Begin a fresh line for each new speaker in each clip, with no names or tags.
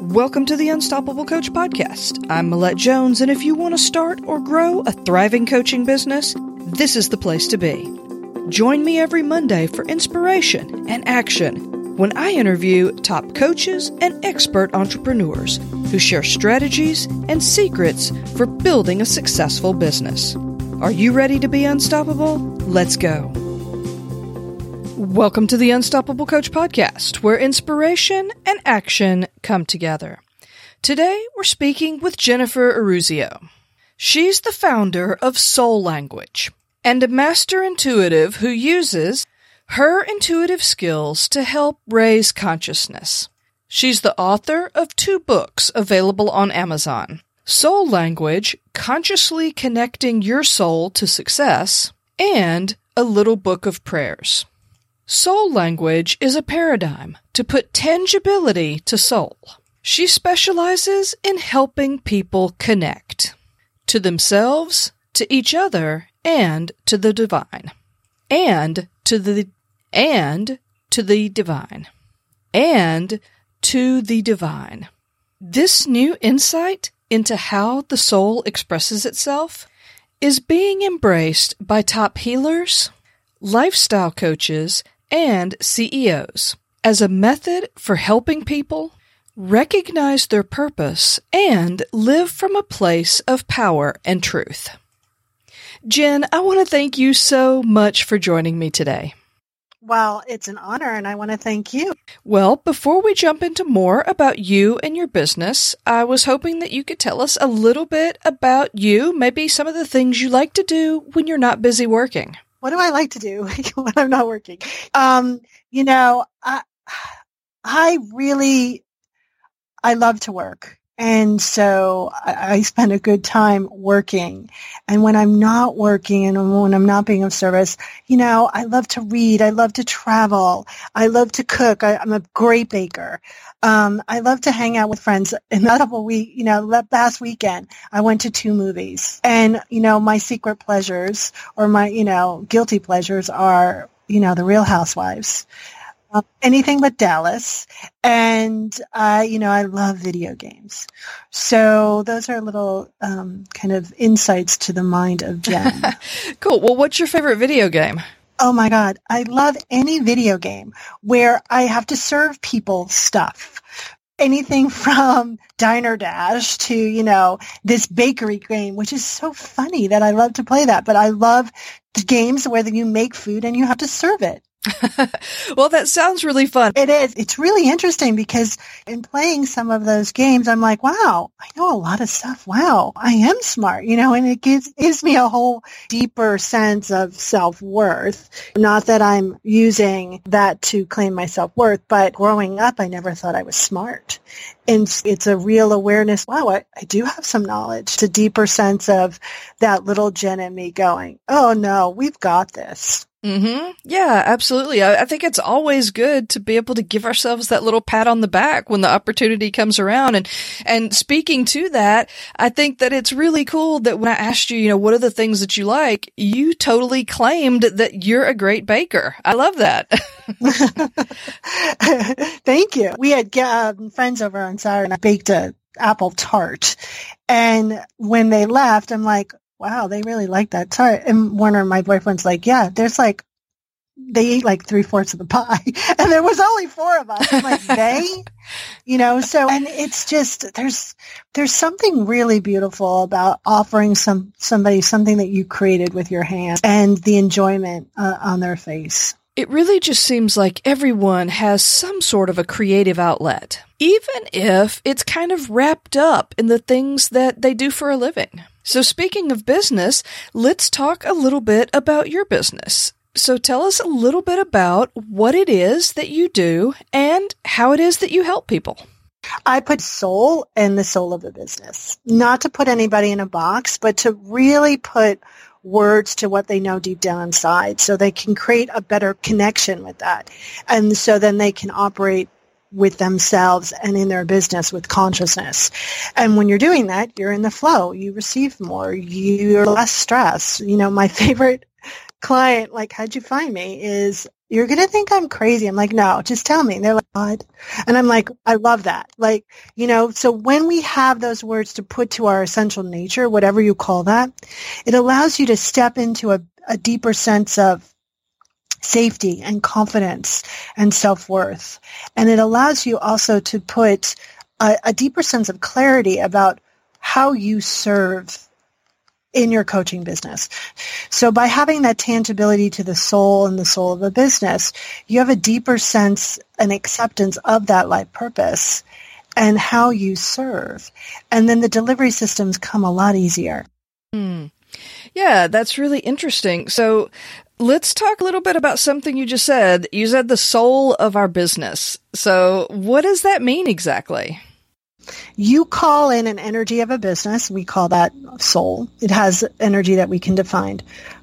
Welcome to the Unstoppable Coach Podcast. I'm Millette Jones, and if you want to start or grow a thriving coaching business, this is the place to be. Join me every Monday for inspiration and action when I interview top coaches and expert entrepreneurs who share strategies and secrets for building a successful business. Are you ready to be unstoppable? Let's go. Welcome to the Unstoppable Coach Podcast, where inspiration and action come together. Today, we're speaking with Jennifer Urezzio. She's the founder of Soul Language and a master intuitive who uses her intuitive skills to help raise consciousness. She's the author of two books available on Amazon Soul Language Consciously Connecting Your Soul to Success, and A Little Book of Prayers. Soul language is a paradigm to put tangibility to soul. She specializes in helping people connect to themselves, to each other, and to the divine. And to the and to the divine. And to the divine. This new insight into how the soul expresses itself is being embraced by top healers, lifestyle coaches, and CEOs as a method for helping people recognize their purpose and live from a place of power and truth. Jen, I want to thank you so much for joining me today.
Well, it's an honor, and I want to thank you.
Well, before we jump into more about you and your business, I was hoping that you could tell us a little bit about you, maybe some of the things you like to do when you're not busy working
what do I like to do when I'm not working? Um, you know, I, I really, I love to work. And so I, spend a good time working. And when I'm not working and when I'm not being of service, you know, I love to read. I love to travel. I love to cook. I, I'm a great baker. Um, I love to hang out with friends. In that couple week, you know, last weekend, I went to two movies. And, you know, my secret pleasures or my, you know, guilty pleasures are, you know, the Real Housewives um, anything but Dallas. And, uh, you know, I love video games. So those are little um, kind of insights to the mind of Jen.
cool. Well, what's your favorite video game?
Oh my God. I love any video game where I have to serve people stuff. Anything from Diner Dash to, you know, this bakery game, which is so funny that I love to play that. But I love games where you make food and you have to serve it.
well, that sounds really fun.
It is. It's really interesting because in playing some of those games, I'm like, wow, I know a lot of stuff. Wow, I am smart, you know, and it gives, gives me a whole deeper sense of self-worth. Not that I'm using that to claim my self-worth, but growing up, I never thought I was smart. And it's a real awareness. Wow, I, I do have some knowledge. It's a deeper sense of that little Jen and me going, oh no, we've got this.
Mm-hmm. Yeah, absolutely. I, I, think it's always good to be able to give ourselves that little pat on the back when the opportunity comes around. And, and speaking to that, I think that it's really cool that when I asked you, you know, what are the things that you like, you totally claimed that you're a great baker. I love that.
Thank you. We had uh, friends over on Saturday and I baked a apple tart. And when they left, I'm like, wow, they really like that tart. And Warner, my boyfriend's like, yeah, there's like, they ate like three fourths of the pie and there was only four of us. I'm like, they, you know, so, and it's just, there's, there's something really beautiful about offering some, somebody something that you created with your hands and the enjoyment uh, on their face.
It really just seems like everyone has some sort of a creative outlet, even if it's kind of wrapped up in the things that they do for a living. So, speaking of business, let's talk a little bit about your business. So, tell us a little bit about what it is that you do and how it is that you help people.
I put soul in the soul of the business, not to put anybody in a box, but to really put words to what they know deep down inside so they can create a better connection with that. And so then they can operate with themselves and in their business with consciousness. And when you're doing that, you're in the flow. You receive more. You're less stressed. You know, my favorite client, like, how'd you find me? Is you're going to think I'm crazy. I'm like, no, just tell me. And they're like, what? And I'm like, I love that. Like, you know, so when we have those words to put to our essential nature, whatever you call that, it allows you to step into a, a deeper sense of safety and confidence and self-worth. And it allows you also to put a, a deeper sense of clarity about how you serve in your coaching business. So by having that tangibility to the soul and the soul of a business, you have a deeper sense and acceptance of that life purpose and how you serve. And then the delivery systems come a lot easier.
Hmm. Yeah, that's really interesting. So let's talk a little bit about something you just said. You said the soul of our business. So what does that mean exactly?
You call in an energy of a business. We call that soul. It has energy that we can define.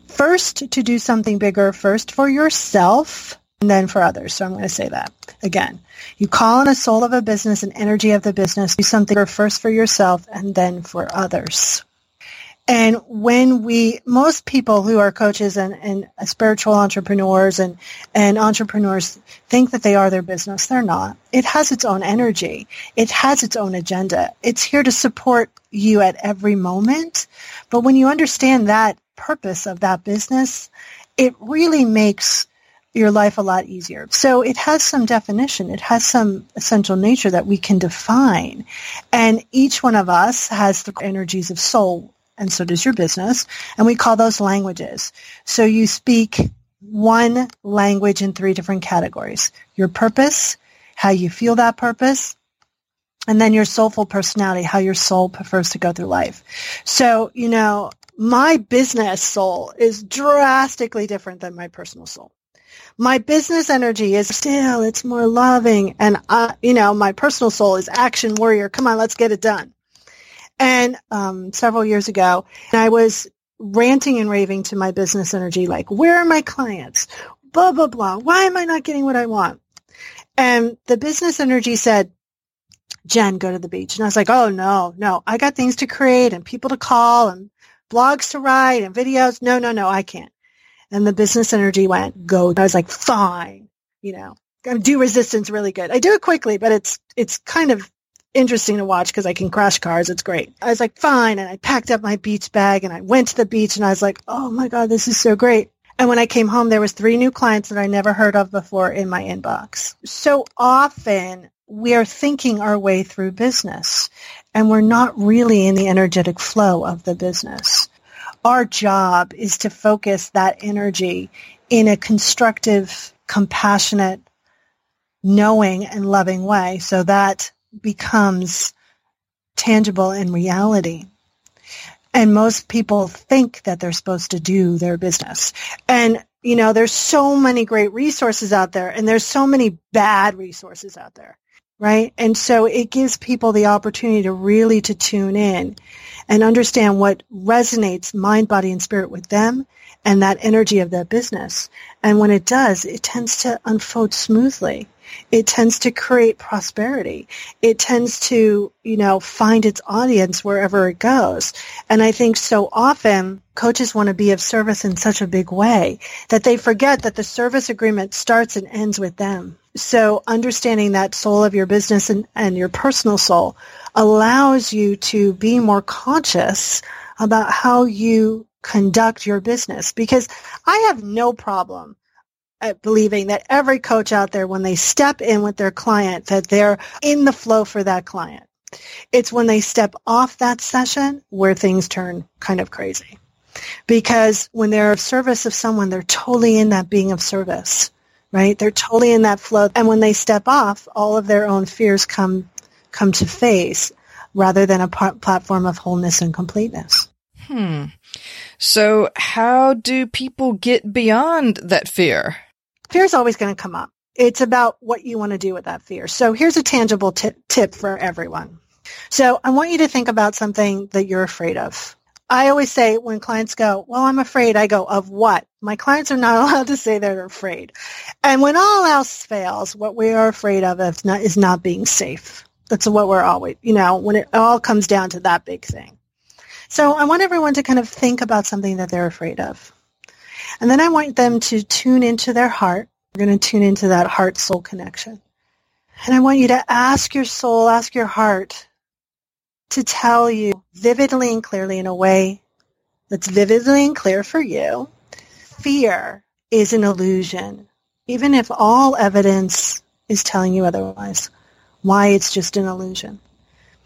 First, to do something bigger, first for yourself, and then for others. So I'm going to say that again. You call in a soul of a business, an energy of the business, do something first for yourself and then for others. And when we, most people who are coaches and, and spiritual entrepreneurs and, and entrepreneurs think that they are their business. They're not. It has its own energy. It has its own agenda. It's here to support you at every moment. But when you understand that purpose of that business, it really makes your life a lot easier. So it has some definition. It has some essential nature that we can define. And each one of us has the energies of soul and so does your business. And we call those languages. So you speak one language in three different categories. Your purpose, how you feel that purpose, and then your soulful personality, how your soul prefers to go through life. So, you know, my business soul is drastically different than my personal soul. My business energy is still, it's more loving. And, I, you know, my personal soul is action warrior. Come on, let's get it done. And um, several years ago, I was ranting and raving to my business energy, like, where are my clients? Blah, blah, blah. Why am I not getting what I want? And the business energy said, Jen, go to the beach. And I was like, oh, no, no. I got things to create and people to call and blogs to write and videos. No, no, no, I can't. And the business energy went, go. I was like, fine. You know, I do resistance really good. I do it quickly, but it's, it's kind of interesting to watch because I can crash cars. It's great. I was like, fine. And I packed up my beach bag and I went to the beach and I was like, oh my God, this is so great. And when I came home, there was three new clients that I never heard of before in my inbox. So often we are thinking our way through business and we're not really in the energetic flow of the business. Our job is to focus that energy in a constructive, compassionate, knowing and loving way so that becomes tangible in reality. And most people think that they're supposed to do their business. And, you know, there's so many great resources out there and there's so many bad resources out there, right? And so it gives people the opportunity to really to tune in and understand what resonates mind, body, and spirit with them and that energy of that business. And when it does, it tends to unfold smoothly. It tends to create prosperity. It tends to, you know, find its audience wherever it goes. And I think so often coaches want to be of service in such a big way that they forget that the service agreement starts and ends with them. So understanding that soul of your business and, and your personal soul allows you to be more conscious about how you conduct your business because I have no problem at believing that every coach out there when they step in with their client that they're in the flow for that client. It's when they step off that session where things turn kind of crazy. Because when they're of service of someone, they're totally in that being of service, right? They're totally in that flow. And when they step off, all of their own fears come, come to face rather than a platform of wholeness and completeness.
Hmm. So how do people get beyond that fear?
Fear is always going to come up. It's about what you want to do with that fear. So here's a tangible t- tip for everyone. So I want you to think about something that you're afraid of. I always say when clients go, well, I'm afraid, I go, of what? My clients are not allowed to say they're afraid. And when all else fails, what we are afraid of is not, is not being safe. That's what we're always, you know, when it all comes down to that big thing. So I want everyone to kind of think about something that they're afraid of. And then I want them to tune into their heart. We're going to tune into that heart-soul connection. And I want you to ask your soul, ask your heart to tell you vividly and clearly in a way that's vividly and clear for you. Fear is an illusion, even if all evidence is telling you otherwise, why it's just an illusion.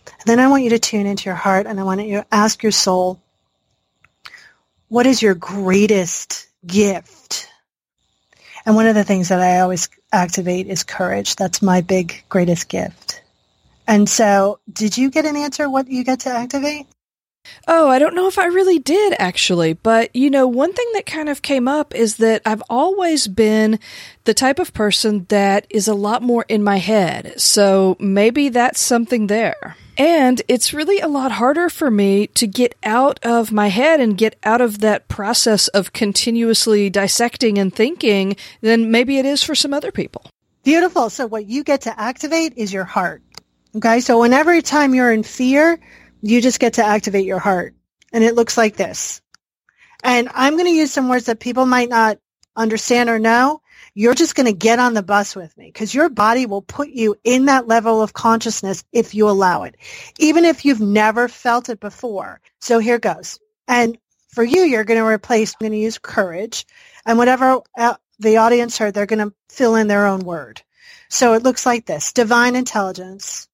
And then I want you to tune into your heart and I want you to ask your soul, what is your greatest gift? And one of the things that I always activate is courage. That's my big greatest gift. And so, did you get an answer what you get to activate?
Oh, I don't know if I really did actually, but you know, one thing that kind of came up is that I've always been the type of person that is a lot more in my head. So maybe that's something there. And it's really a lot harder for me to get out of my head and get out of that process of continuously dissecting and thinking than maybe it is for some other people.
Beautiful. So what you get to activate is your heart. Okay. So whenever time you're in fear, you just get to activate your heart. And it looks like this. And I'm going to use some words that people might not understand or know. You're just going to get on the bus with me because your body will put you in that level of consciousness if you allow it, even if you've never felt it before. So here goes. And for you, you're going to replace, I'm going to use courage and whatever uh, the audience heard, they're going to fill in their own word. So it looks like this. Divine intelligence.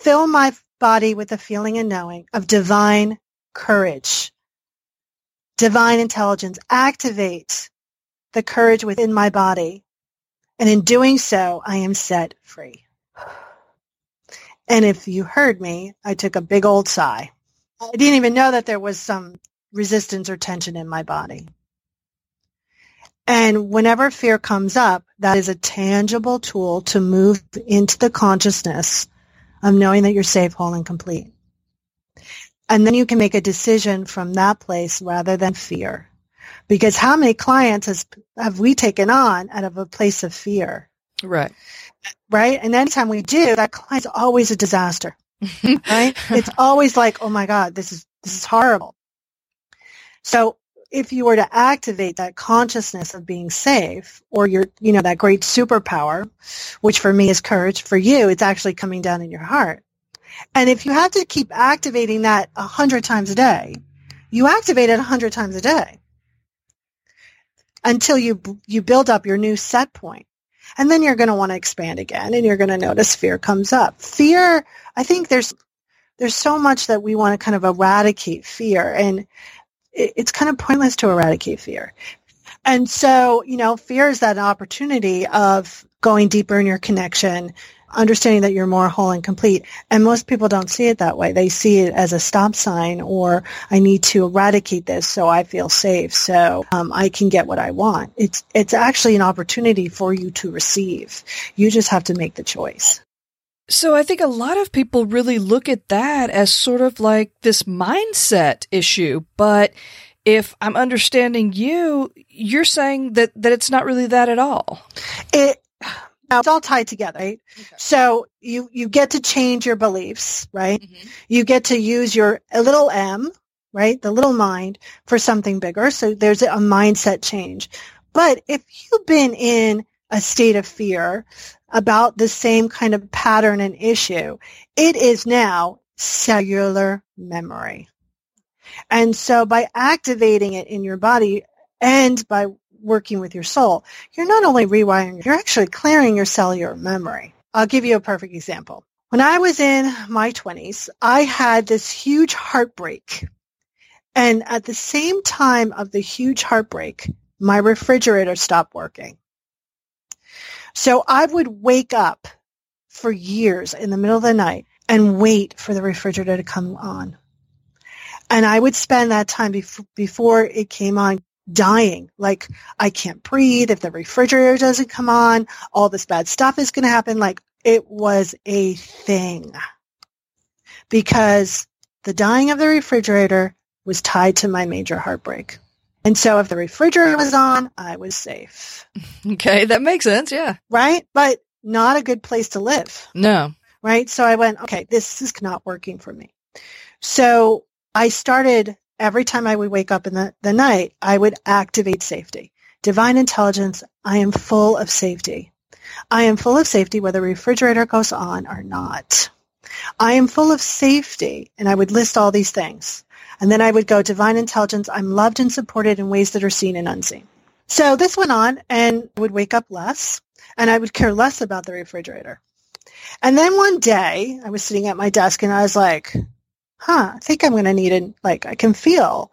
Fill my body with a feeling and knowing of divine courage. Divine intelligence Activate the courage within my body. And in doing so, I am set free. And if you heard me, I took a big old sigh. I didn't even know that there was some resistance or tension in my body. And whenever fear comes up, that is a tangible tool to move into the consciousness of knowing that you're safe, whole, and complete. And then you can make a decision from that place rather than fear. Because how many clients has, have we taken on out of a place of fear?
Right.
Right? And anytime we do, that client's always a disaster. right? It's always like, oh my God, this is, this is horrible. So if you were to activate that consciousness of being safe or your, you know, that great superpower, which for me is courage, for you, it's actually coming down in your heart. And if you have to keep activating that a hundred times a day, you activate it a hundred times a day until you, you build up your new set point. And then you're going to want to expand again and you're going to notice fear comes up. Fear, I think there's, there's so much that we want to kind of eradicate fear. And it's kind of pointless to eradicate fear. And so, you know, fear is that opportunity of going deeper in your connection, understanding that you're more whole and complete. And most people don't see it that way. They see it as a stop sign or I need to eradicate this so I feel safe, so um, I can get what I want. It's, it's actually an opportunity for you to receive. You just have to make the choice.
So I think a lot of people really look at that as sort of like this mindset issue, but if I'm understanding you, you're saying that that it's not really that at all.
It it's all tied together, right? Okay. So you you get to change your beliefs, right? Mm-hmm. You get to use your a little m, right? The little mind for something bigger. So there's a mindset change. But if you've been in a state of fear about the same kind of pattern and issue. It is now cellular memory. And so by activating it in your body and by working with your soul, you're not only rewiring, you're actually clearing your cellular memory. I'll give you a perfect example. When I was in my 20s, I had this huge heartbreak. And at the same time of the huge heartbreak, my refrigerator stopped working. So I would wake up for years in the middle of the night and wait for the refrigerator to come on. And I would spend that time bef- before it came on dying. Like, I can't breathe. If the refrigerator doesn't come on, all this bad stuff is going to happen. Like, it was a thing. Because the dying of the refrigerator was tied to my major heartbreak. And so if the refrigerator was on, I was safe.
Okay, that makes sense, yeah.
Right? But not a good place to live.
No.
Right? So I went, okay, this is not working for me. So I started every time I would wake up in the, the night, I would activate safety. divine intelligence, I am full of safety. I am full of safety whether the refrigerator goes on or not. I am full of safety. And I would list all these things. And then I would go divine intelligence. I'm loved and supported in ways that are seen and unseen. So this went on and I would wake up less and I would care less about the refrigerator. And then one day I was sitting at my desk and I was like, huh, I think I'm going to need a, like, I can feel,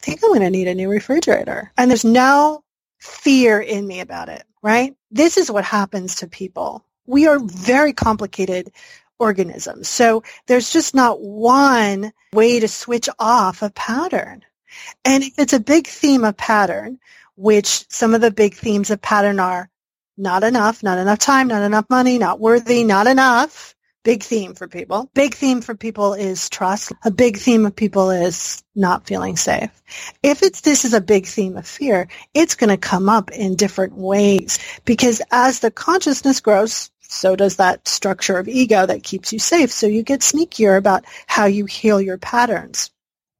I think I'm going to need a new refrigerator. And there's no fear in me about it, right? This is what happens to people. We are very complicated organisms. So there's just not one way to switch off a pattern. And it's a big theme of pattern, which some of the big themes of pattern are not enough, not enough time, not enough money, not worthy, not enough. Big theme for people. Big theme for people is trust. A big theme of people is not feeling safe. If it's this is a big theme of fear, it's going to come up in different ways because as the consciousness grows, so does that structure of ego that keeps you safe. So you get sneakier about how you heal your patterns.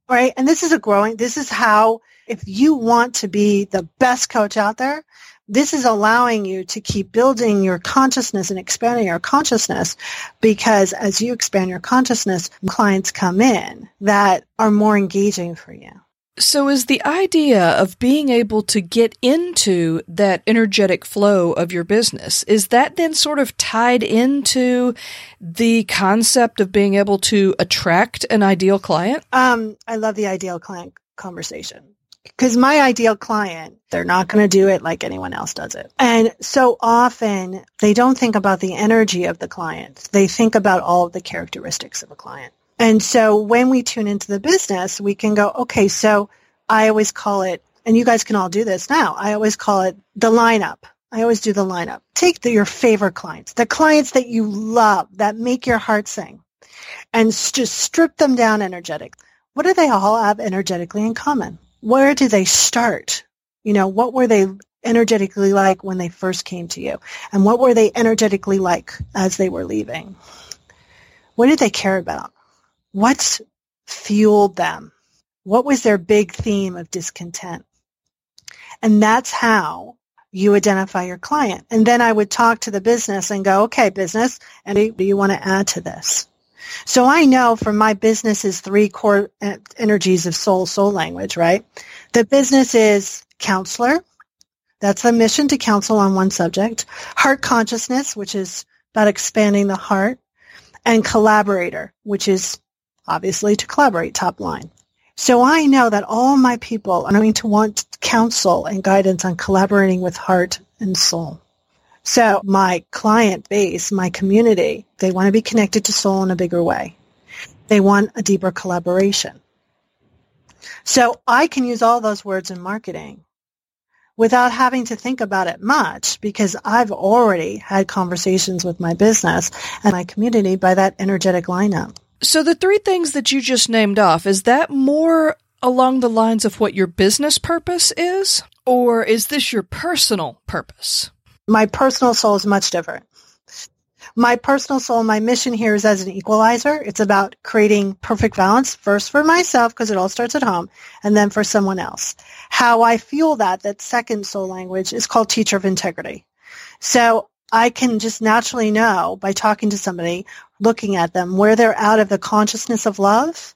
Right? And this is a growing, this is how, if you want to be the best coach out there, this is allowing you to keep building your consciousness and expanding your consciousness because as you expand your consciousness, clients come in that are more engaging for you.
So is the idea of being able to get into that energetic flow of your business, is that then sort of tied into the concept of being able to attract an ideal client?
Um, I love the ideal client conversation because my ideal client, they're not going to do it like anyone else does it. And so often they don't think about the energy of the client. They think about all of the characteristics of a client. And so when we tune into the business, we can go, okay, so I always call it, and you guys can all do this now. I always call it the lineup. I always do the lineup. Take the, your favorite clients, the clients that you love, that make your heart sing, and just strip them down energetic. What do they all have energetically in common? Where do they start? You know, what were they energetically like when they first came to you? And what were they energetically like as they were leaving? What did they care about? What's fueled them? What was their big theme of discontent? And that's how you identify your client. And then I would talk to the business and go, okay, business, and do you want to add to this? So I know from my business's three core uh, energies of soul, soul language, right? The business is counselor. That's a mission to counsel on one subject. Heart consciousness, which is about expanding the heart. And collaborator, which is obviously to collaborate top line. So I know that all my people are going to want counsel and guidance on collaborating with heart and soul. So my client base, my community, they want to be connected to soul in a bigger way. They want a deeper collaboration. So I can use all those words in marketing without having to think about it much because I've already had conversations with my business and my community by that energetic lineup.
So the three things that you just named off, is that more along the lines of what your business purpose is? Or is this your personal purpose?
My personal soul is much different. My personal soul, my mission here is as an equalizer. It's about creating perfect balance first for myself because it all starts at home and then for someone else. How I feel that, that second soul language is called teacher of integrity. So I can just naturally know by talking to somebody, looking at them, where they're out of the consciousness of love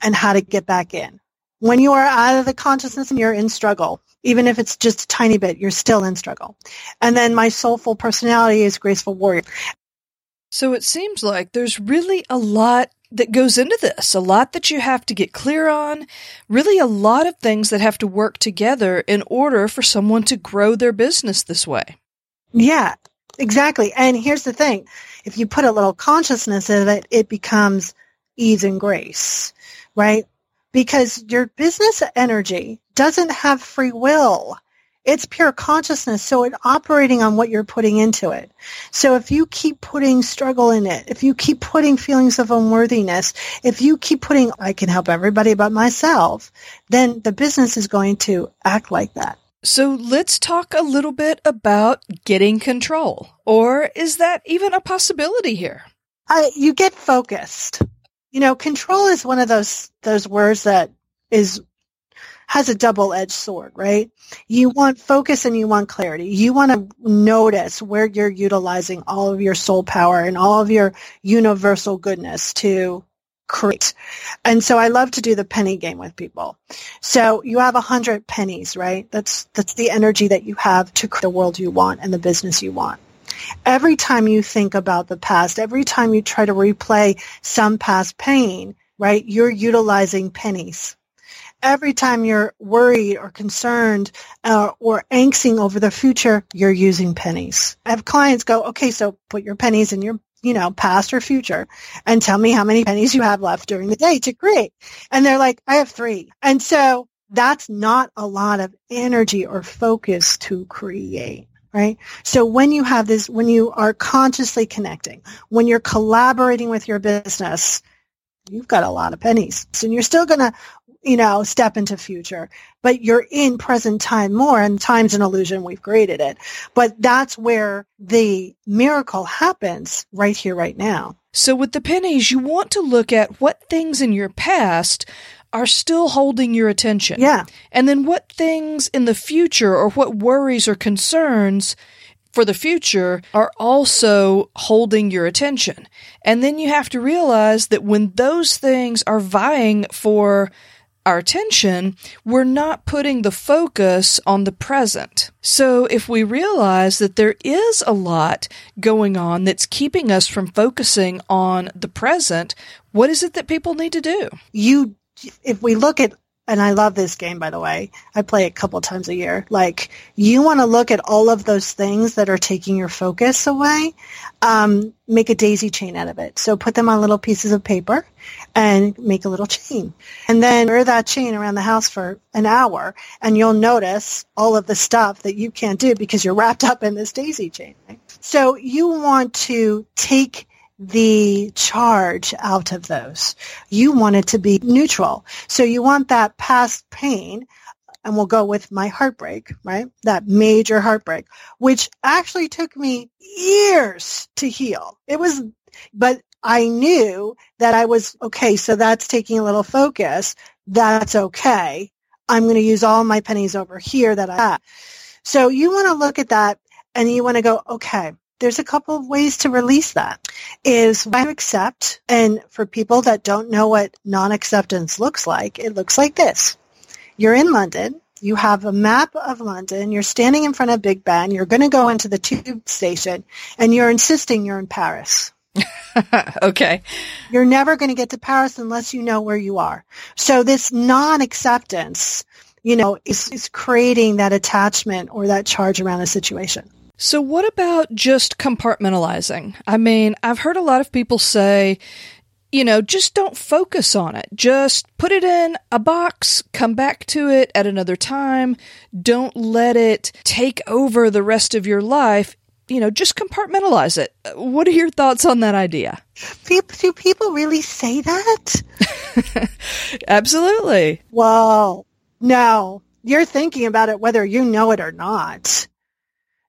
and how to get back in. When you are out of the consciousness and you're in struggle, even if it's just a tiny bit, you're still in struggle. And then my soulful personality is graceful warrior.
So it seems like there's really a lot that goes into this, a lot that you have to get clear on, really a lot of things that have to work together in order for someone to grow their business this way.
Yeah. Exactly. And here's the thing. If you put a little consciousness in it, it becomes ease and grace, right? Because your business energy doesn't have free will. It's pure consciousness. So it's operating on what you're putting into it. So if you keep putting struggle in it, if you keep putting feelings of unworthiness, if you keep putting, I can help everybody but myself, then the business is going to act like that.
So let's talk a little bit about getting control. Or is that even a possibility here?
Uh, you get focused. You know, control is one of those those words that is has a double-edged sword, right? You want focus and you want clarity. You want to notice where you're utilizing all of your soul power and all of your universal goodness to create. And so I love to do the penny game with people. So you have a hundred pennies, right? That's, that's the energy that you have to create the world you want and the business you want. Every time you think about the past, every time you try to replay some past pain, right, you're utilizing pennies. Every time you're worried or concerned uh, or angsting over the future, you're using pennies. I have clients go, okay, so put your pennies in your you know, past or future, and tell me how many pennies you have left during the day to create. And they're like, I have three. And so that's not a lot of energy or focus to create right? So when you have this, when you are consciously connecting, when you're collaborating with your business, you've got a lot of pennies. And you're still going to, you know, step into future, but you're in present time more and time's an illusion. We've created it. But that's where the miracle happens right here, right now.
So with the pennies, you want to look at what things in your past are still holding your attention.
Yeah.
And then what things in the future or what worries or concerns for the future are also holding your attention. And then you have to realize that when those things are vying for our attention, we're not putting the focus on the present. So if we realize that there is a lot going on that's keeping us from focusing on the present, what is it that people need to do?
You if we look at and I love this game by the way. I play it a couple times a year. Like you want to look at all of those things that are taking your focus away. Um, make a daisy chain out of it. So put them on little pieces of paper and make a little chain. And then wear that chain around the house for an hour and you'll notice all of the stuff that you can't do because you're wrapped up in this daisy chain. Right? So you want to take the charge out of those. You want it to be neutral. So you want that past pain, and we'll go with my heartbreak, right? That major heartbreak, which actually took me years to heal. It was, but I knew that I was, okay, so that's taking a little focus. That's okay. I'm going to use all my pennies over here that I have. So you want to look at that and you want to go, okay, there's a couple of ways to release that is to accept. And for people that don't know what non-acceptance looks like, it looks like this. You're in London. You have a map of London. You're standing in front of Big Ben. You're going to go into the tube station and you're insisting you're in Paris.
okay.
You're never going to get to Paris unless you know where you are. So this non-acceptance, you know, is, is creating that attachment or that charge around a situation.
So, what about just compartmentalizing? I mean, I've heard a lot of people say, you know, just don't focus on it. Just put it in a box, come back to it at another time. Don't let it take over the rest of your life. You know, just compartmentalize it. What are your thoughts on that idea?
Do people really say that?
Absolutely.
Well, no. You're thinking about it whether you know it or not.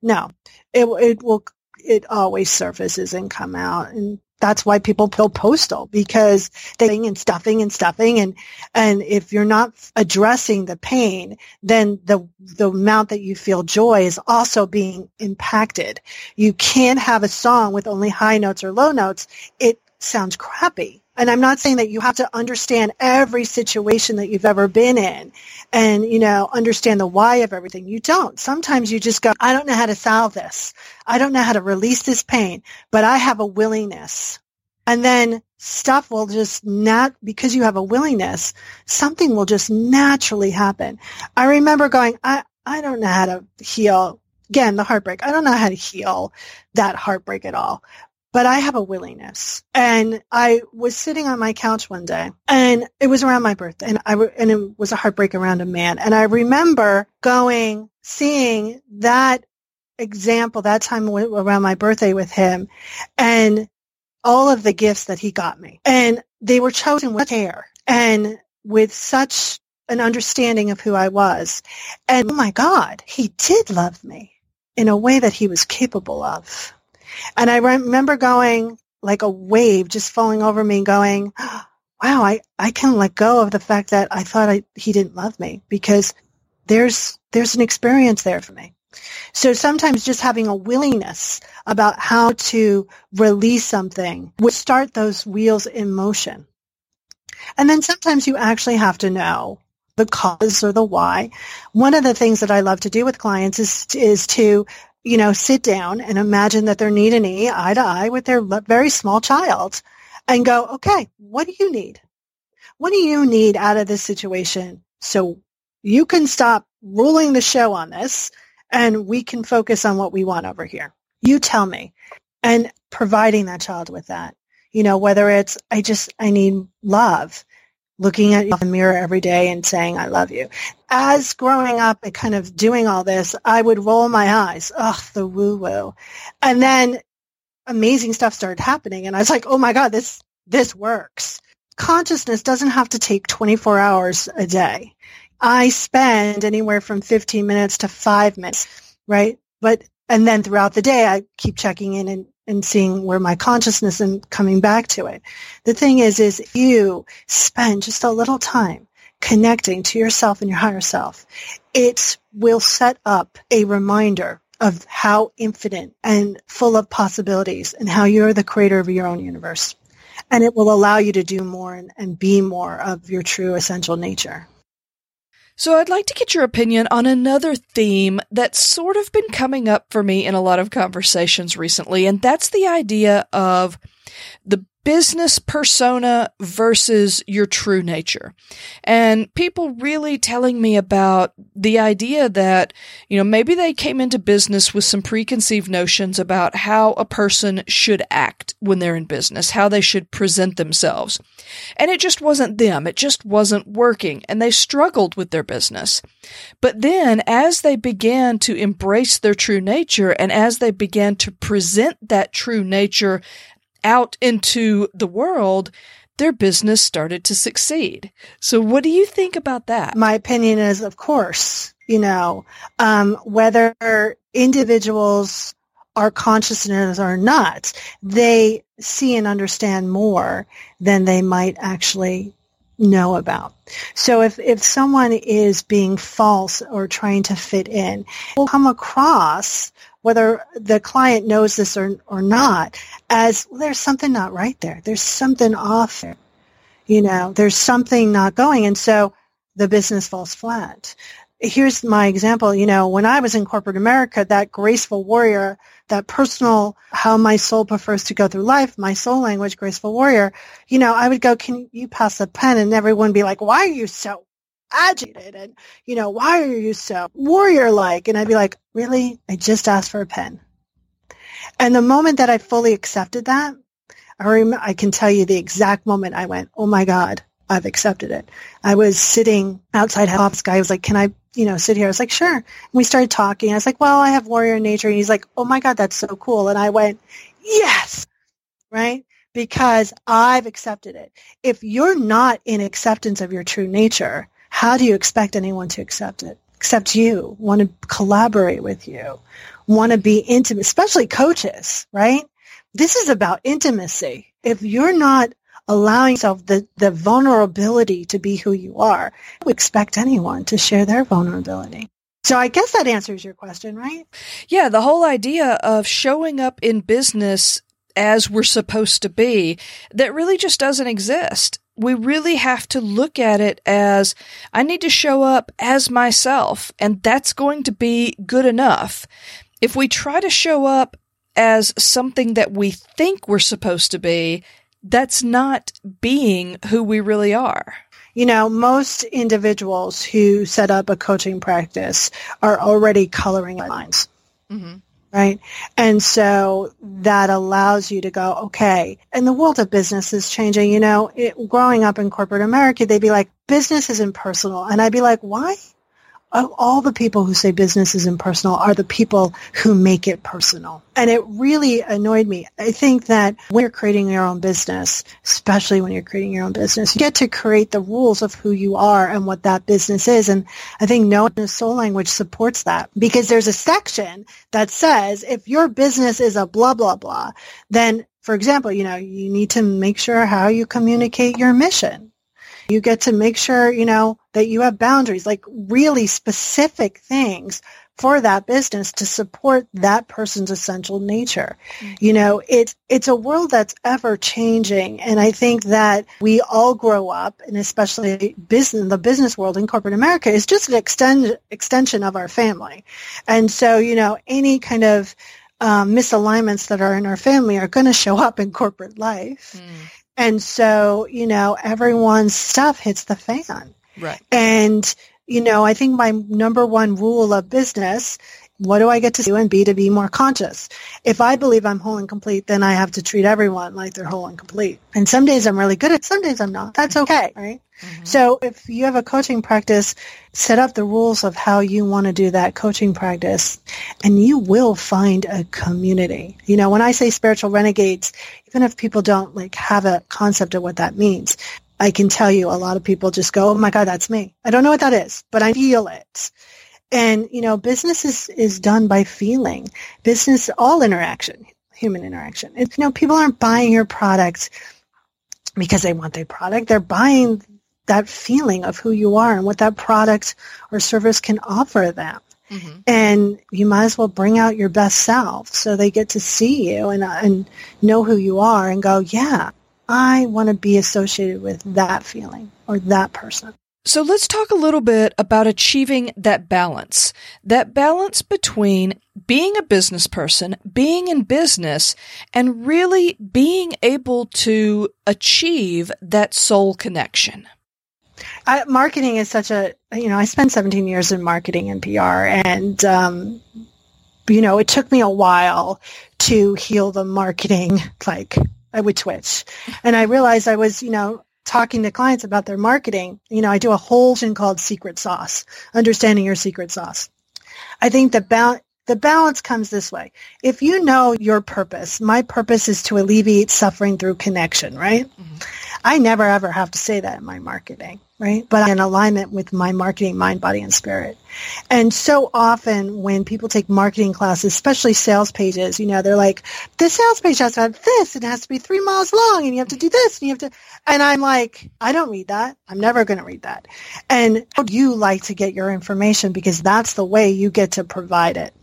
No, it it will it always surfaces and come out and that's why people feel postal because they and stuffing and stuffing and and if you're not addressing the pain then the the amount that you feel joy is also being impacted. You can't have a song with only high notes or low notes. It sounds crappy and I'm not saying that you have to understand every situation that you've ever been in and, you know, understand the why of everything. You don't. Sometimes you just go, I don't know how to solve this. I don't know how to release this pain, but I have a willingness. And then stuff will just not, because you have a willingness, something will just naturally happen. I remember going, I, I don't know how to heal again, the heartbreak. I don't know how to heal that heartbreak at all but I have a willingness. And I was sitting on my couch one day and it was around my birthday and I, and it was a heartbreak around a man. And I remember going, seeing that example that time around my birthday with him and all of the gifts that he got me. And they were chosen with care and with such an understanding of who I was. And oh my God, he did love me in a way that he was capable of. And I remember going like a wave just falling over me going, wow, I, I can let go of the fact that I thought I, he didn't love me because there's, there's an experience there for me. So sometimes just having a willingness about how to release something would start those wheels in motion. And then sometimes you actually have to know the cause or the why. One of the things that I love to do with clients is, is to, you know, sit down and imagine that they're knee to knee, eye to eye with their very small child and go, okay, what do you need? What do you need out of this situation so you can stop ruling the show on this and we can focus on what we want over here. You tell me. And providing that child with that. You know, whether it's, I just, I need love. Looking at the mirror every day and saying, I love you. As growing up and kind of doing all this, I would roll my eyes. Ugh, the woo woo. And then amazing stuff started happening. And I was like, oh my God, this, this works. Consciousness doesn't have to take 24 hours a day. I spend anywhere from 15 minutes to five minutes, right? But, and then throughout the day, I keep checking in and, and seeing where my consciousness and coming back to it. The thing is, is you spend just a little time connecting to yourself and your higher self, it will set up a reminder of how infinite and full of possibilities and how you're the creator of your own universe. And it will allow you to do more and, and be more of your true essential nature.
So I'd like to get your opinion on another theme that's sort of been coming up for me in a lot of conversations recently, and that's the idea of the business persona versus your true nature. And people really telling me about the idea that, you know, maybe they came into business with some preconceived notions about how a person should act when they're in business, how they should present themselves. And it just wasn't them. It just wasn't working. And they struggled with their business. But then as they began to embrace their true nature and as they began to present that true nature out into the world, their business started to succeed. So what do you think about that?
My opinion is, of course, you know, um, whether individuals are consciousness or not, they see and understand more than they might actually know about. So if, if someone is being false or trying to fit in, will come across whether the client knows this or, or not, as well, there's something not right there. There's something off there. You know, there's something not going. And so the business falls flat. Here's my example. You know, when I was in corporate America, that graceful warrior, that personal, how my soul prefers to go through life, my soul language, graceful warrior, you know, I would go, can you pass a pen? And everyone would be like, why are you so agitated and you know why are you so warrior like? And i'd be like really? I just asked for a pen. And the moment that i fully accepted that i rem- i can tell you the exact moment i went oh my god i've accepted it. I was sitting outside office guy was like can i you know sit here? I was like sure. And we started talking. I was like well i have warrior nature. And he's like oh my god that's so cool. And i went yes! Right? Because I've accepted it. If you're not in acceptance of your true nature, how do you expect anyone to accept it? Accept you, want to collaborate with you, want to be intimate, especially coaches, right? This is about intimacy. If you're not allowing yourself the, the vulnerability to be who you are, you expect anyone to share their vulnerability. So I guess that answers your question, right?
Yeah, the whole idea of showing up in business as we're supposed to be, that really just doesn't exist we really have to look at it as I need to show up as myself, and that's going to be good enough. If we try to show up as something that we think we're supposed to be, that's not being who we really are.
You know, most individuals who set up a coaching practice are already coloring lines. Mm-hmm right? And so that allows you to go, okay. And the world of business is changing. You know, it, growing up in corporate America, they'd be like, business is impersonal. And I'd be like, why? All the people who say business is impersonal are the people who make it personal. And it really annoyed me. I think that when you're creating your own business, especially when you're creating your own business, you get to create the rules of who you are and what that business is. And I think knowing the soul language supports that because there's a section that says if your business is a blah, blah, blah, then For example, you know, you need to make sure how you communicate your mission. You get to make sure, you know, that you have boundaries, like really specific things for that business to support that person's essential nature. Mm-hmm. You know, it's it's a world that's ever changing and I think that we all grow up and especially business the business world in corporate America is just an extend, extension of our family. And so, you know, any kind of um, misalignments that are in our family are going to show up in corporate life. Mm. And so, you know, everyone's stuff hits the fan.
Right.
And you know, I think my number one rule of business, what do I get to do and be to be more conscious? If I believe I'm whole and complete, then I have to treat everyone like they're whole and complete. And some days I'm really good at, some days I'm not. That's okay, right? Mm-hmm. So if you have a coaching practice, set up the rules of how you want to do that coaching practice and you will find a community. You know, when I say spiritual renegades, even if people don't like have a concept of what that means, I can tell you a lot of people just go, oh my God, that's me. I don't know what that is, but I feel it. And, you know, business is, is done by feeling. Business, all interaction, human interaction. It's, you know, people aren't buying your product because they want their product. They're buying that feeling of who you are and what that product or service can offer them. Mm-hmm. And you might as well bring out your best self so they get to see you and, and know who you are and go, yeah, I want to be associated with that feeling or that person.
So let's talk a little bit about achieving that balance. That balance between being a business person, being in business, and really being able to achieve that soul connection.
I, marketing is such a, you know, I spent 17 years in marketing and PR and, um, you know, it took me a while to heal the marketing, like I would twitch. And I realized I was, you know, talking to clients about their marketing. You know, I do a whole thing called secret sauce, understanding your secret sauce. I think the ba- the balance comes this way. If you know your purpose, my purpose is to alleviate suffering through connection, right? Mm-hmm. I never ever have to say that in my marketing, right? But in alignment with my marketing mind, body, and spirit. And so often when people take marketing classes, especially sales pages, you know, they're like, this sales page has to have this, it has to be three miles long, and you have to do this, and you have to, and I'm like, I don't read that. I'm never going to read that. And how do you like to get your information because that's the way you get to provide it.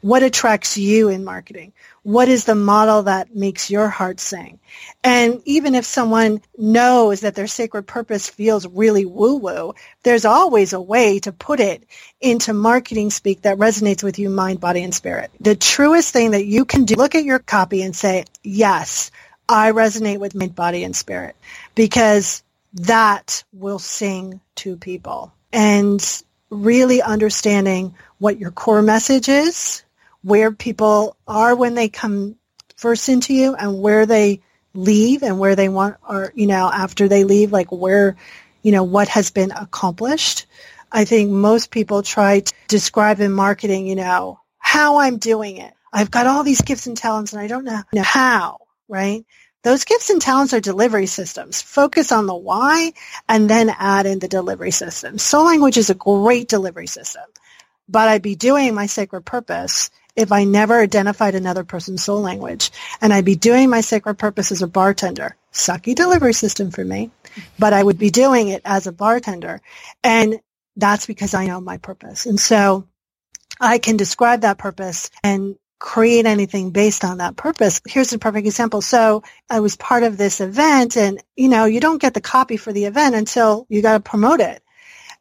What attracts you in marketing? What is the model that makes your heart sing? And even if someone knows that their sacred purpose feels really woo-woo, there's always a way to put it into marketing speak that resonates with you, mind, body, and spirit. The truest thing that you can do, look at your copy and say, yes, I resonate with mind, body, and spirit because that will sing to people. And really understanding what your core message is, where people are when they come first into you and where they leave and where they want or you know after they leave like where you know what has been accomplished. I think most people try to describe in marketing you know how i'm doing it. I've got all these gifts and talents and i don't know how right those gifts and talents are delivery systems. Focus on the why and then add in the delivery system. Soul language is a great delivery system, but I'd be doing my sacred purpose if I never identified another person's soul language. And I'd be doing my sacred purpose as a bartender. Sucky delivery system for me, but I would be doing it as a bartender. And that's because I know my purpose. And so I can describe that purpose and create anything based on that purpose. Here's a perfect example. So I was part of this event and, you know, you don't get the copy for the event until you got to promote it.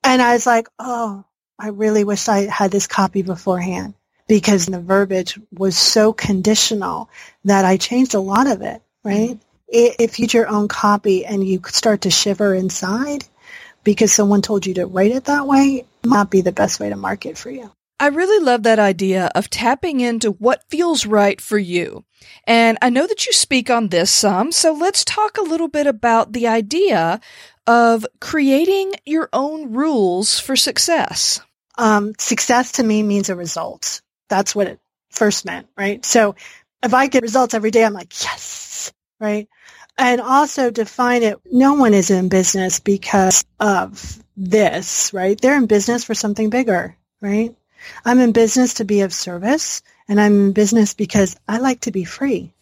And I was like, oh, I really wish I had this copy beforehand because the verbiage was so conditional that I changed a lot of it, right? If you get your own copy and you start to shiver inside because someone told you to write it that way, it might be the best way to market for you.
I really love that idea of tapping into what feels right for you. And I know that you speak on this some, so let's talk a little bit about the idea of creating your own rules for success.
Um, success to me means a result. That's what it first meant, right? So if I get results every day, I'm like, yes, right? And also define it, no one is in business because of this, right? They're in business for something bigger, right? I'm in business to be of service and I'm in business because I like to be free.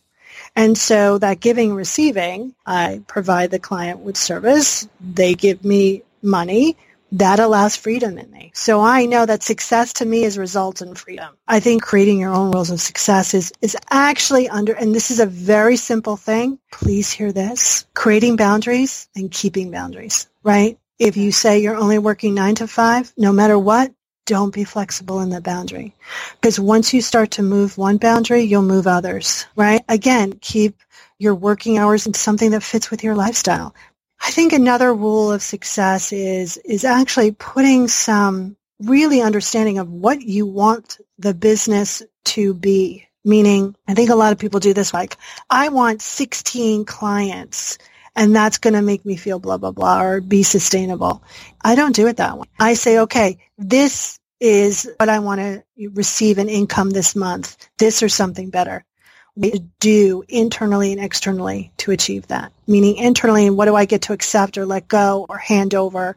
And so that giving receiving, I provide the client with service. They give me money that allows freedom in me. So I know that success to me is results in freedom. I think creating your own rules of success is, is actually under, and this is a very simple thing. Please hear this. Creating boundaries and keeping boundaries, right? If you say you're only working nine to five, no matter what, don't be flexible in the boundary. Because once you start to move one boundary, you'll move others, right? Again, keep your working hours in something that fits with your lifestyle. I think another rule of success is, is actually putting some really understanding of what you want the business to be. Meaning, I think a lot of people do this like, I want 16 clients and that's going to make me feel blah, blah, blah, or be sustainable. I don't do it that way. I say, okay, this is what I want to receive in income this month, this or something better We do internally and externally to achieve that. Meaning internally, what do I get to accept or let go or hand over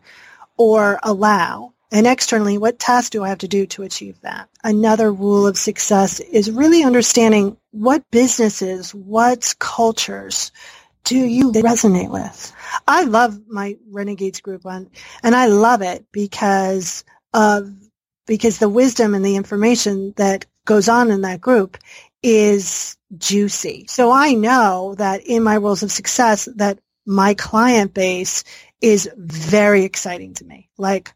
or allow? And externally, what tasks do I have to do to achieve that? Another rule of success is really understanding what businesses, what cultures do you resonate with? I love my Renegades group one, and I love it because of because the wisdom and the information that goes on in that group is juicy. So I know that in my rules of success that my client base is very exciting to me. Like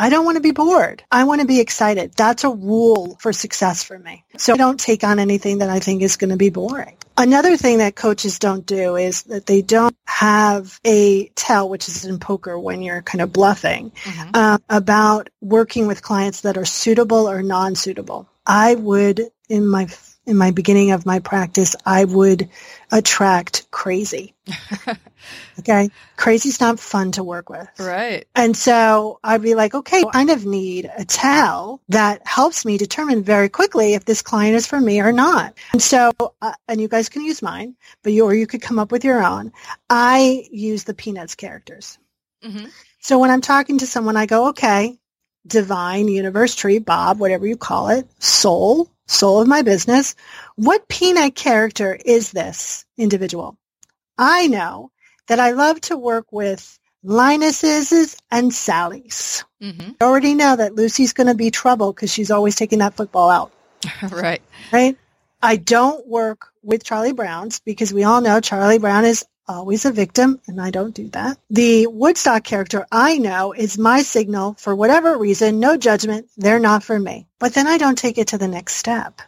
I don't want to be bored. I want to be excited. That's a rule for success for me. So I don't take on anything that I think is going to be boring. Another thing that coaches don't do is that they don't have a tell, which is in poker when you're kind of bluffing, mm-hmm. uh, about working with clients that are suitable or non-suitable. I would, in my in my beginning of my practice, I would attract crazy. okay. Crazy's not fun to work with.
Right.
And so I'd be like, okay, I kind of need a tell that helps me determine very quickly if this client is for me or not. And so, uh, and you guys can use mine, but you, or you could come up with your own. I use the Peanuts characters. Mm-hmm. So when I'm talking to someone, I go, okay, divine, universe, tree, Bob, whatever you call it, soul, soul of my business. What peanut character is this individual? I know that I love to work with Linuses and Sallys. Mm-hmm. I already know that Lucy's going to be trouble because she's always taking that football out.
right.
Right. I don't work with Charlie Browns because we all know Charlie Brown is always a victim, and I don't do that. The Woodstock character I know is my signal for whatever reason, no judgment, they're not for me. But then I don't take it to the next step.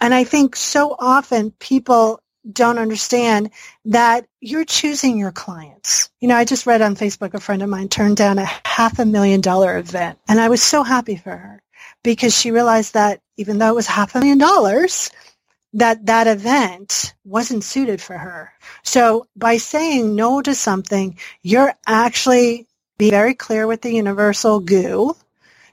And I think so often people don't understand that you're choosing your clients. You know, I just read on Facebook a friend of mine turned down a half a million dollar event and I was so happy for her because she realized that even though it was half a million dollars, that that event wasn't suited for her. So by saying no to something, you're actually be very clear with the universal goo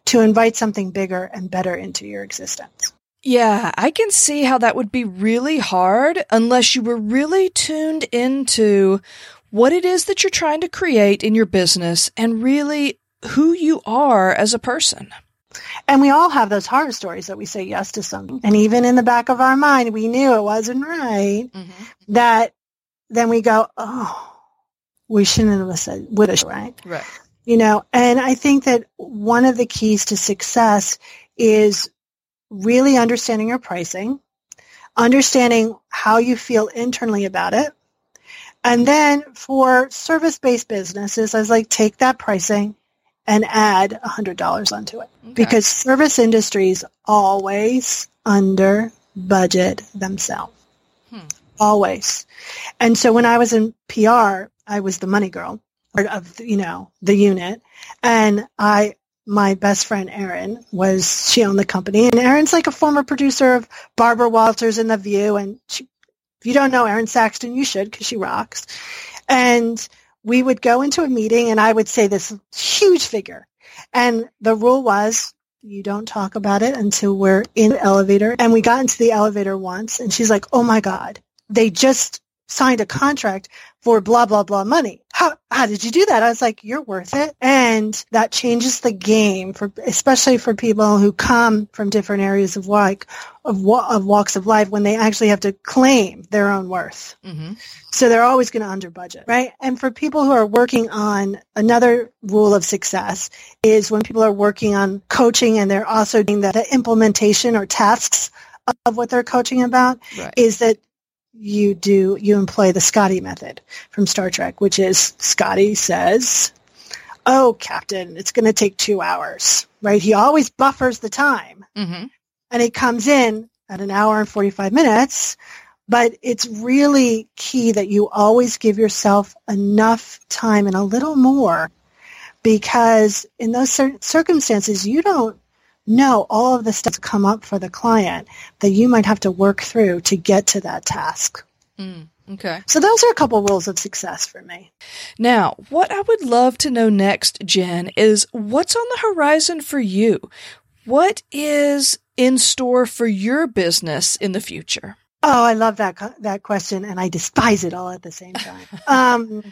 to invite something bigger and better into your existence.
Yeah, I can see how that would be really hard unless you were really tuned into what it is that you're trying to create in your business and really who you are as a person.
And we all have those horror stories that we say yes to something. And even in the back of our mind, we knew it wasn't right. Mm-hmm. That then we go, oh, we shouldn't have said, would have, right?
Right.
You know, and I think that one of the keys to success is really understanding your pricing, understanding how you feel internally about it. And then for service-based businesses, I was like, take that pricing and add $100 onto it. Okay. Because service industries always under budget themselves. Hmm. Always. And so when I was in PR, I was the money girl of, you know, the unit. And I, my best friend Erin was, she owned the company and Erin's like a former producer of Barbara Walters in The View. And she, if you don't know Erin Saxton, you should because she rocks. And we would go into a meeting and I would say this huge figure. And the rule was you don't talk about it until we're in the elevator. And we got into the elevator once and she's like, oh my God, they just signed a contract for blah, blah, blah money. How, how did you do that? I was like, you're worth it. And that changes the game for, especially for people who come from different areas of like, of, of walks of life when they actually have to claim their own worth. Mm-hmm. So they're always going to under budget, right? And for people who are working on another rule of success is when people are working on coaching and they're also doing the, the implementation or tasks of what they're coaching about right. is that you do you employ the Scotty method from Star Trek, which is Scotty says, "Oh, Captain, it's going to take two hours." Right? He always buffers the time, mm-hmm. and he comes in at an hour and forty-five minutes. But it's really key that you always give yourself enough time and a little more, because in those circumstances, you don't know all of the steps come up for the client that you might have to work through to get to that task.
Mm, okay.
So those are a couple rules of success for me.
Now, what I would love to know next, Jen, is what's on the horizon for you? What is in store for your business in the future?
Oh, I love that that question, and I despise it all at the same time. um,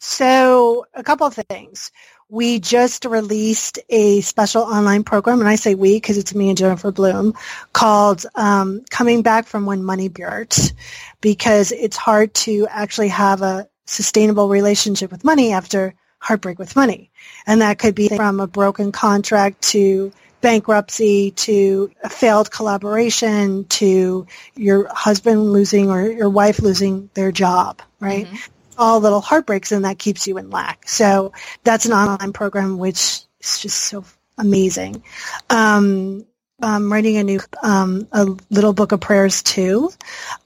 so, a couple of things we just released a special online program, and I say we because it's me and Jennifer Bloom, called um, Coming Back from When Money Burt, because it's hard to actually have a sustainable relationship with money after heartbreak with money. And that could be from a broken contract to bankruptcy to a failed collaboration to your husband losing or your wife losing their job, right? Mm-hmm all little heartbreaks and that keeps you in lack. So that's an online program which is just so amazing. Um, I'm writing a new, um, a little book of prayers too,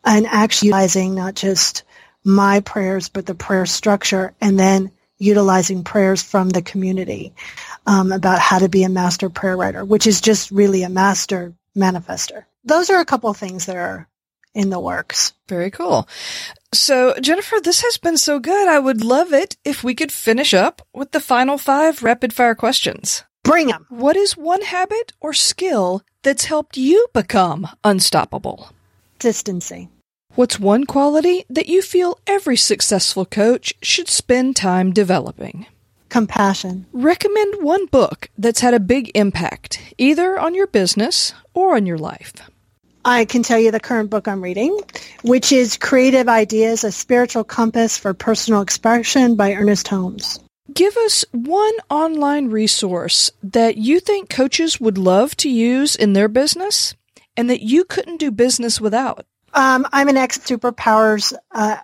and actually utilizing not just my prayers, but the prayer structure and then utilizing prayers from the community um, about how to be a master prayer writer, which is just really a master manifester. Those are a couple of things that are in the works.
Very cool. So, Jennifer, this has been so good. I would love it if we could finish up with the final five rapid fire questions.
Bring them.
What is one habit or skill that's helped you become unstoppable?
Consistency.
What's one quality that you feel every successful coach should spend time developing?
Compassion.
Recommend one book that's had a big impact, either on your business or on your life.
I can tell you the current book I'm reading, which is Creative Ideas, A Spiritual Compass for Personal Expression by Ernest Holmes.
Give us one online resource that you think coaches would love to use in their business and that you couldn't do business without.
Um, I'm an ex superpowers uh,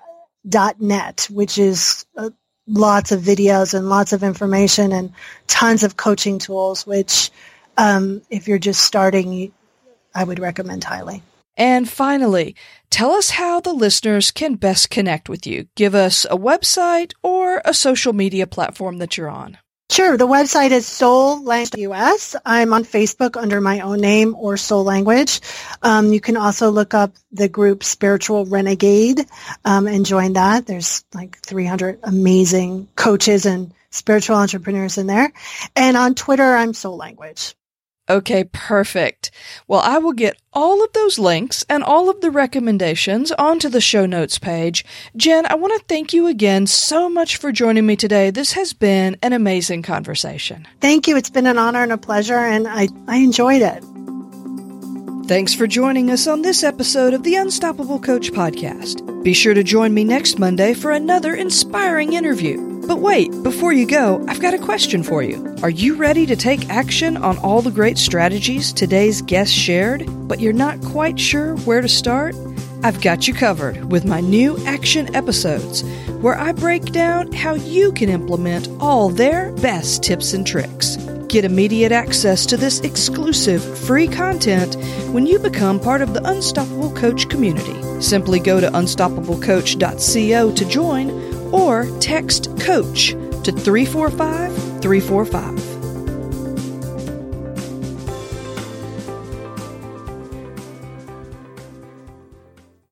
.net, which is uh, lots of videos and lots of information and tons of coaching tools, which um, if you're just starting, I would recommend highly.
And finally, tell us how the listeners can best connect with you. Give us a website or a social media platform that you're on.
Sure. The website is Soul Language US. I'm on Facebook under my own name or Soul Language. Um, you can also look up the group Spiritual Renegade um, and join that. There's like 300 amazing coaches and spiritual entrepreneurs in there. And on Twitter, I'm Soul Language.
Okay, perfect. Well, I will get all of those links and all of the recommendations onto the show notes page. Jen, I want to thank you again so much for joining me today. This has been an amazing conversation.
Thank you. It's been an honor and a pleasure, and I, I enjoyed it.
Thanks for joining us on this episode of the Unstoppable Coach podcast. Be sure to join me next Monday for another inspiring interview. But wait, before you go, I've got a question for you. Are you ready to take action on all the great strategies today's guest shared, but you're not quite sure where to start? I've got you covered with my new action episodes, where I break down how you can implement all their best tips and tricks. Get immediate access to this exclusive free content when you become part of the Unstoppable Coach community. Simply go to unstoppablecoach.co to join or text COACH to 345 345.